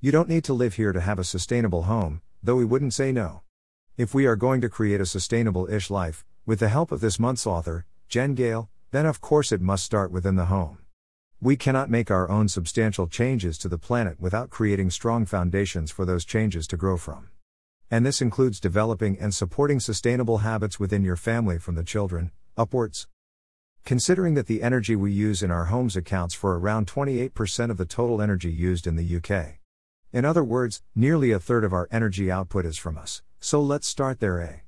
You don't need to live here to have a sustainable home, though we wouldn't say no. If we are going to create a sustainable ish life, with the help of this month's author, Jen Gale, then of course it must start within the home. We cannot make our own substantial changes to the planet without creating strong foundations for those changes to grow from. And this includes developing and supporting sustainable habits within your family from the children, upwards. Considering that the energy we use in our homes accounts for around 28% of the total energy used in the UK. In other words, nearly a third of our energy output is from us, so let's start there. A.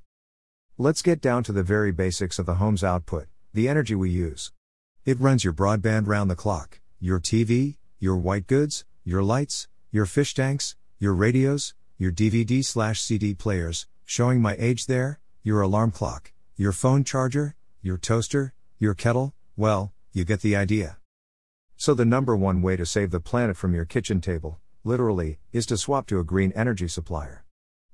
Let's get down to the very basics of the home's output, the energy we use. It runs your broadband round the clock, your TV, your white goods, your lights, your fish tanks, your radios, your DVD slash CD players, showing my age there, your alarm clock, your phone charger, your toaster, your kettle, well, you get the idea. So, the number one way to save the planet from your kitchen table, literally, is to swap to a green energy supplier.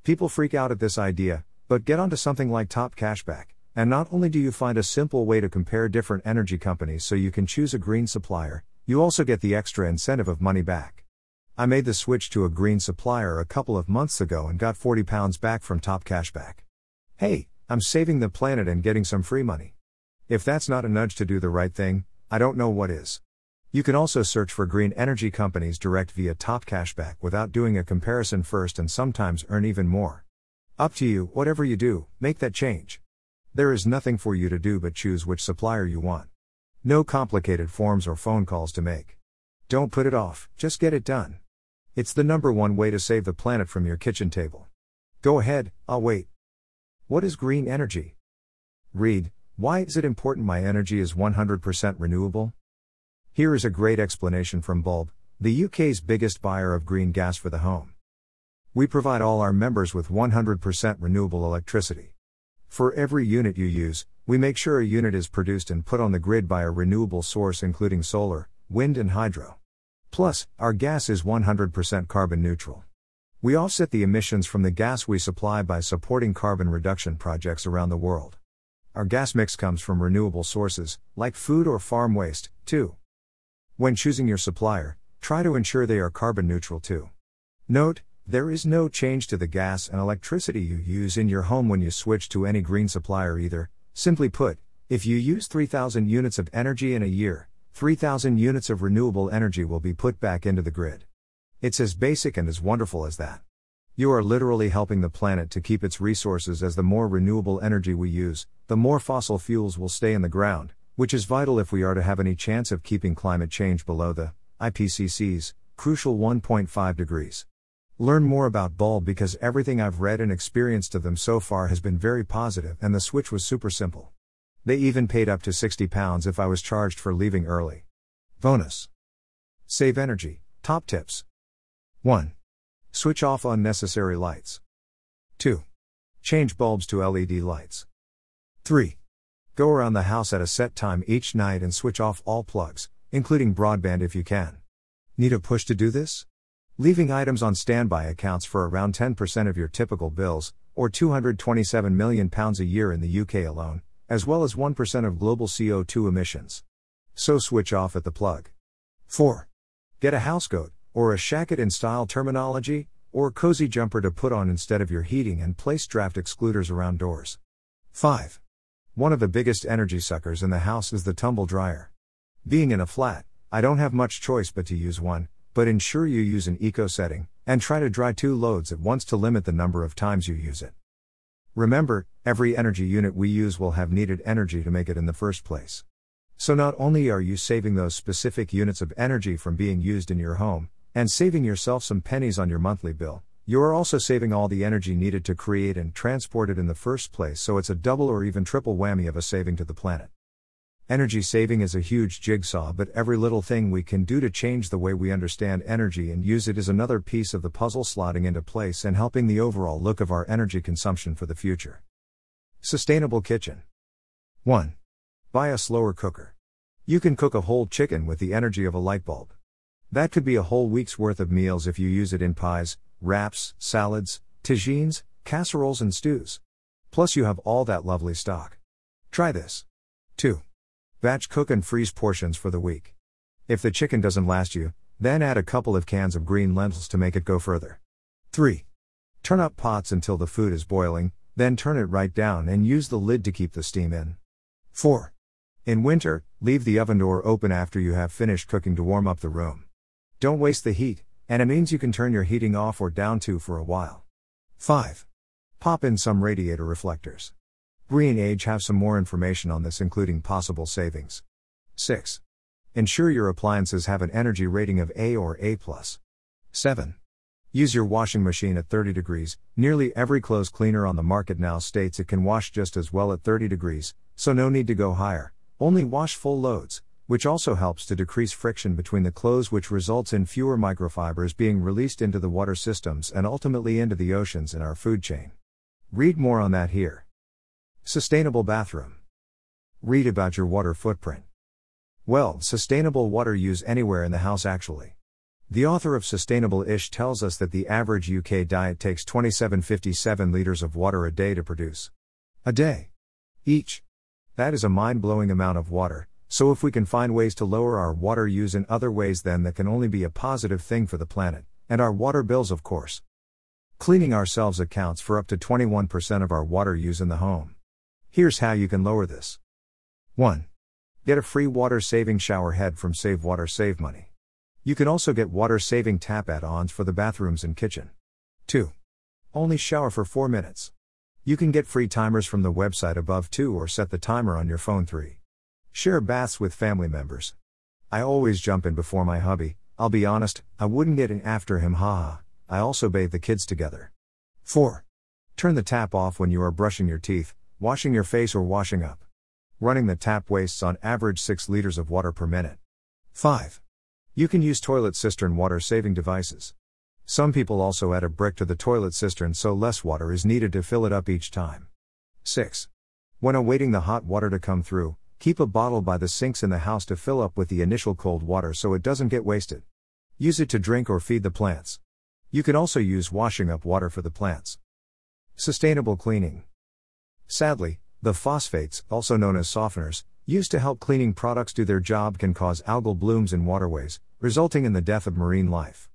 People freak out at this idea, but get onto something like Top Cashback. And not only do you find a simple way to compare different energy companies so you can choose a green supplier, you also get the extra incentive of money back. I made the switch to a green supplier a couple of months ago and got 40 pounds back from Top Cashback. Hey, I'm saving the planet and getting some free money. If that's not a nudge to do the right thing, I don't know what is. You can also search for green energy companies direct via Top Cashback without doing a comparison first and sometimes earn even more. Up to you, whatever you do, make that change. There is nothing for you to do but choose which supplier you want. No complicated forms or phone calls to make. Don't put it off, just get it done. It's the number one way to save the planet from your kitchen table. Go ahead, I'll wait. What is green energy? Read, why is it important my energy is 100% renewable? Here is a great explanation from Bulb, the UK's biggest buyer of green gas for the home. We provide all our members with 100% renewable electricity. For every unit you use, we make sure a unit is produced and put on the grid by a renewable source including solar, wind, and hydro. Plus, our gas is 100% carbon neutral. We offset the emissions from the gas we supply by supporting carbon reduction projects around the world. Our gas mix comes from renewable sources, like food or farm waste, too. When choosing your supplier, try to ensure they are carbon neutral too. Note, there is no change to the gas and electricity you use in your home when you switch to any green supplier either. Simply put, if you use 3000 units of energy in a year, 3000 units of renewable energy will be put back into the grid. It's as basic and as wonderful as that. You are literally helping the planet to keep its resources as the more renewable energy we use, the more fossil fuels will stay in the ground, which is vital if we are to have any chance of keeping climate change below the IPCC's crucial 1.5 degrees. Learn more about Bulb because everything I've read and experienced of them so far has been very positive and the switch was super simple. They even paid up to 60 pounds if I was charged for leaving early. Bonus. Save energy. Top tips. 1. Switch off unnecessary lights. 2. Change bulbs to LED lights. 3. Go around the house at a set time each night and switch off all plugs, including broadband if you can. Need a push to do this? Leaving items on standby accounts for around 10% of your typical bills, or 227 million pounds a year in the UK alone, as well as 1% of global CO2 emissions. So switch off at the plug. 4. Get a housecoat, or a shacket in style terminology, or cozy jumper to put on instead of your heating and place draft excluders around doors. 5. One of the biggest energy suckers in the house is the tumble dryer. Being in a flat, I don't have much choice but to use one, but ensure you use an eco setting, and try to dry two loads at once to limit the number of times you use it. Remember, every energy unit we use will have needed energy to make it in the first place. So not only are you saving those specific units of energy from being used in your home, and saving yourself some pennies on your monthly bill, you are also saving all the energy needed to create and transport it in the first place, so it's a double or even triple whammy of a saving to the planet. Energy saving is a huge jigsaw, but every little thing we can do to change the way we understand energy and use it is another piece of the puzzle slotting into place and helping the overall look of our energy consumption for the future. Sustainable Kitchen 1. Buy a slower cooker. You can cook a whole chicken with the energy of a light bulb. That could be a whole week's worth of meals if you use it in pies, wraps, salads, tagines, casseroles, and stews. Plus, you have all that lovely stock. Try this. 2. Batch cook and freeze portions for the week. If the chicken doesn't last you, then add a couple of cans of green lentils to make it go further. 3. Turn up pots until the food is boiling, then turn it right down and use the lid to keep the steam in. 4. In winter, leave the oven door open after you have finished cooking to warm up the room. Don't waste the heat, and it means you can turn your heating off or down to for a while. 5. Pop in some radiator reflectors. Green Age have some more information on this, including possible savings. 6. Ensure your appliances have an energy rating of A or A. 7. Use your washing machine at 30 degrees. Nearly every clothes cleaner on the market now states it can wash just as well at 30 degrees, so no need to go higher. Only wash full loads, which also helps to decrease friction between the clothes, which results in fewer microfibers being released into the water systems and ultimately into the oceans and our food chain. Read more on that here. Sustainable bathroom. Read about your water footprint. Well, sustainable water use anywhere in the house actually. The author of Sustainable Ish tells us that the average UK diet takes 2757 litres of water a day to produce. A day. Each. That is a mind blowing amount of water, so if we can find ways to lower our water use in other ways, then that can only be a positive thing for the planet, and our water bills, of course. Cleaning ourselves accounts for up to 21% of our water use in the home. Here's how you can lower this 1. Get a free water saving shower head from Save Water Save Money. You can also get water saving tap add ons for the bathrooms and kitchen. 2. Only shower for 4 minutes. You can get free timers from the website above 2 or set the timer on your phone 3. Share baths with family members. I always jump in before my hubby, I'll be honest, I wouldn't get in after him haha. I also bathe the kids together. 4. Turn the tap off when you are brushing your teeth, washing your face or washing up. Running the tap wastes on average 6 liters of water per minute. 5. You can use toilet cistern water saving devices. Some people also add a brick to the toilet cistern so less water is needed to fill it up each time. 6. When awaiting the hot water to come through, keep a bottle by the sinks in the house to fill up with the initial cold water so it doesn't get wasted. Use it to drink or feed the plants. You can also use washing up water for the plants. Sustainable cleaning. Sadly, the phosphates, also known as softeners, used to help cleaning products do their job can cause algal blooms in waterways, resulting in the death of marine life.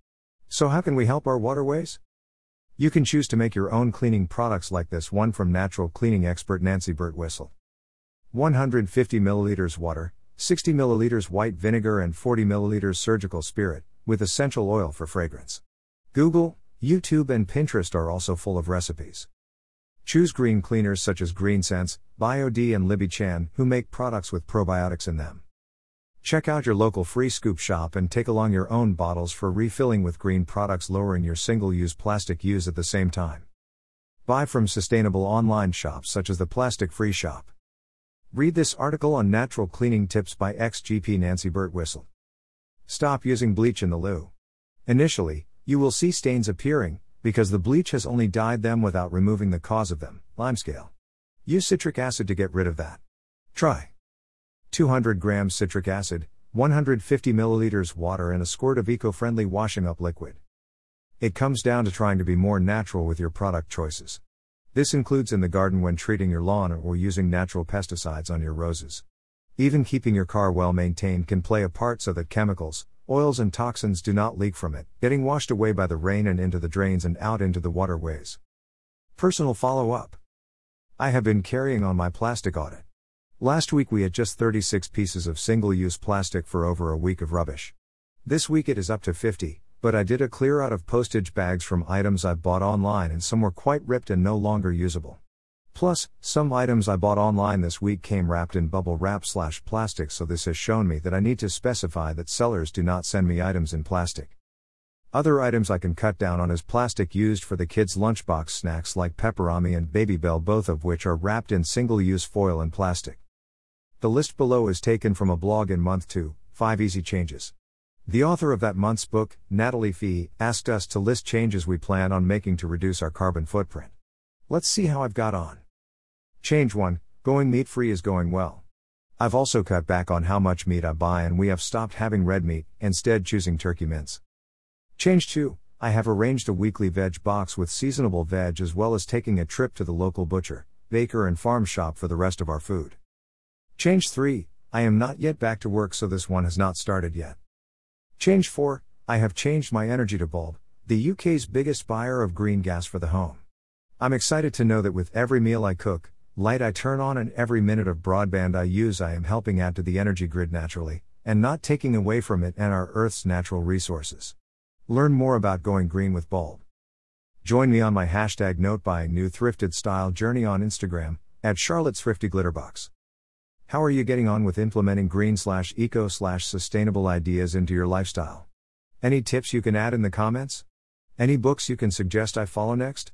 So, how can we help our waterways? You can choose to make your own cleaning products like this one from natural cleaning expert Nancy Birtwhistle. 150 milliliters water, 60 milliliters white vinegar, and 40 milliliters surgical spirit, with essential oil for fragrance. Google, YouTube, and Pinterest are also full of recipes. Choose green cleaners such as Greenscents, BioD, and Libby Chan, who make products with probiotics in them. Check out your local free scoop shop and take along your own bottles for refilling with green products, lowering your single use plastic use at the same time. Buy from sustainable online shops such as the Plastic Free Shop. Read this article on natural cleaning tips by XGP Nancy Birtwhistle. Stop using bleach in the loo. Initially, you will see stains appearing, because the bleach has only dyed them without removing the cause of them, limescale. Use citric acid to get rid of that. Try. 200 grams citric acid, 150 milliliters water, and a squirt of eco friendly washing up liquid. It comes down to trying to be more natural with your product choices. This includes in the garden when treating your lawn or using natural pesticides on your roses. Even keeping your car well maintained can play a part so that chemicals, oils, and toxins do not leak from it, getting washed away by the rain and into the drains and out into the waterways. Personal follow up I have been carrying on my plastic audit. Last week we had just 36 pieces of single use plastic for over a week of rubbish. This week it is up to 50, but I did a clear out of postage bags from items I bought online and some were quite ripped and no longer usable. Plus, some items I bought online this week came wrapped in bubble wrap slash plastic, so this has shown me that I need to specify that sellers do not send me items in plastic. Other items I can cut down on is plastic used for the kids' lunchbox snacks like Peperami and Babybel, both of which are wrapped in single use foil and plastic. The list below is taken from a blog in month 2, 5 Easy Changes. The author of that month's book, Natalie Fee, asked us to list changes we plan on making to reduce our carbon footprint. Let's see how I've got on. Change 1 Going meat free is going well. I've also cut back on how much meat I buy and we have stopped having red meat, instead, choosing turkey mince. Change 2 I have arranged a weekly veg box with seasonable veg as well as taking a trip to the local butcher, baker, and farm shop for the rest of our food. Change 3 I am not yet back to work, so this one has not started yet. Change 4 I have changed my energy to Bulb, the UK's biggest buyer of green gas for the home. I'm excited to know that with every meal I cook, light I turn on, and every minute of broadband I use, I am helping add to the energy grid naturally, and not taking away from it and our Earth's natural resources. Learn more about going green with Bulb. Join me on my hashtag note buying new thrifted style journey on Instagram at Charlotte's Thrifty Glitterbox. How are you getting on with implementing green slash eco slash sustainable ideas into your lifestyle? Any tips you can add in the comments? Any books you can suggest I follow next?